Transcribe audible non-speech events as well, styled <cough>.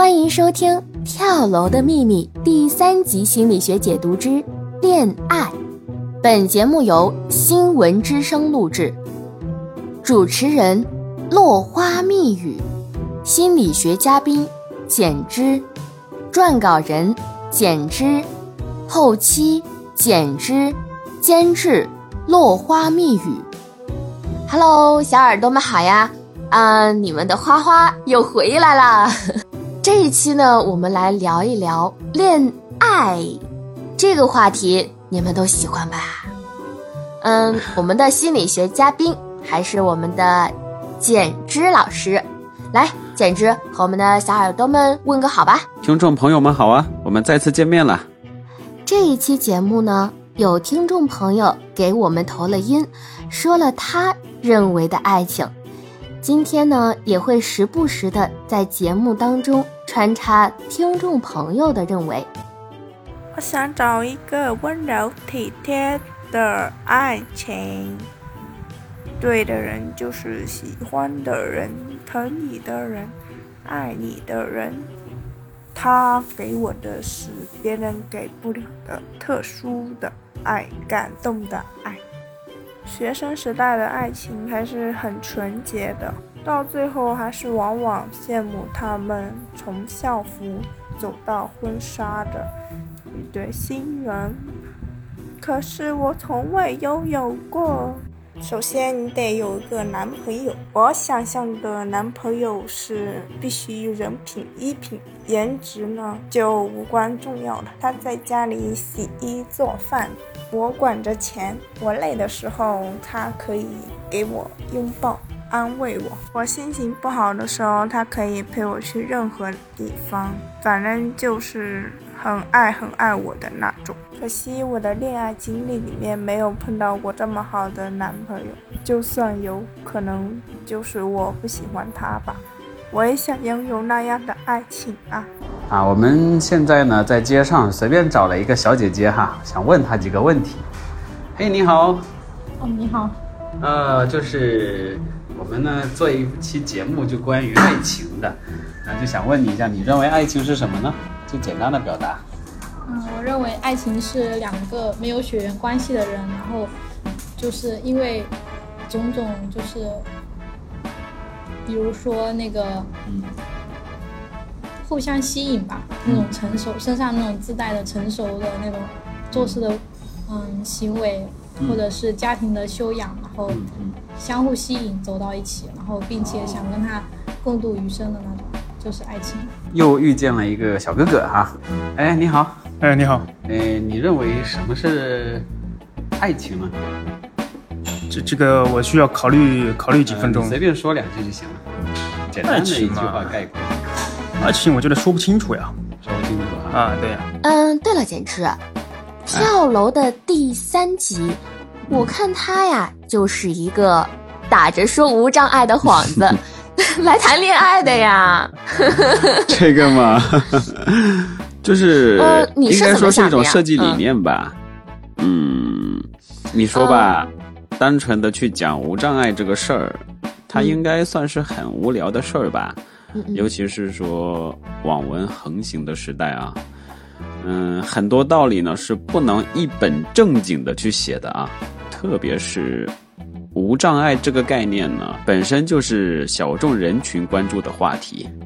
欢迎收听《跳楼的秘密》第三集心理学解读之恋爱。本节目由新闻之声录制，主持人落花密语，心理学嘉宾简之，撰稿人简之，后期简之，监制落花密语。Hello，小耳朵们好呀！啊，你们的花花又回来啦！这一期呢，我们来聊一聊恋爱这个话题，你们都喜欢吧？嗯，<laughs> 我们的心理学嘉宾还是我们的简之老师，来，简之和我们的小耳朵们问个好吧。听众朋友们好啊，我们再次见面了。这一期节目呢，有听众朋友给我们投了音，说了他认为的爱情。今天呢，也会时不时的在节目当中穿插听众朋友的认为。我想找一个温柔体贴的爱情，对的人就是喜欢的人、疼你的人、爱你的人。他给我的是别人给不了的特殊的爱，感动的爱。学生时代的爱情还是很纯洁的，到最后还是往往羡慕他们从校服走到婚纱的一对新人。可是我从未拥有过。首先，你得有一个男朋友。我想象的男朋友是必须人品、衣品、颜值呢就无关重要了。他在家里洗衣做饭，我管着钱。我累的时候，他可以给我拥抱、安慰我。我心情不好的时候，他可以陪我去任何地方。反正就是很爱、很爱我的那种。可惜我的恋爱经历里面没有碰到过这么好的男朋友，就算有可能，就是我不喜欢他吧。我也想拥有那样的爱情啊！啊，我们现在呢在街上随便找了一个小姐姐哈，想问她几个问题。嘿，你好。哦，你好。呃，就是我们呢做一期节目就关于爱情的，啊，就想问你一下，你认为爱情是什么呢？就简单的表达。嗯，我认为爱情是两个没有血缘关系的人，然后就是因为种种，就是比如说那个互相吸引吧，那种成熟身上那种自带的成熟的那种做事的嗯行为，或者是家庭的修养，然后相互吸引走到一起，然后并且想跟他共度余生的那种，就是爱情。又遇见了一个小哥哥哈，哎，你好。哎，你好。哎，你认为什么是爱情呢？这这个我需要考虑考虑几分钟。随便说两句就行了，简单的一句话概括。爱情我觉得说不清楚呀，说不清楚啊。啊，对呀。嗯，对了，简直，跳楼的第三集，我看他呀就是一个打着说无障碍的幌子 <laughs> 来谈恋爱的呀。<laughs> 这个嘛。<laughs> 就是应该说是一种设计理念吧，嗯，你说吧，单纯的去讲无障碍这个事儿，它应该算是很无聊的事儿吧，尤其是说网文横行的时代啊，嗯，很多道理呢是不能一本正经的去写的啊，特别是无障碍这个概念呢，本身就是小众人群关注的话题，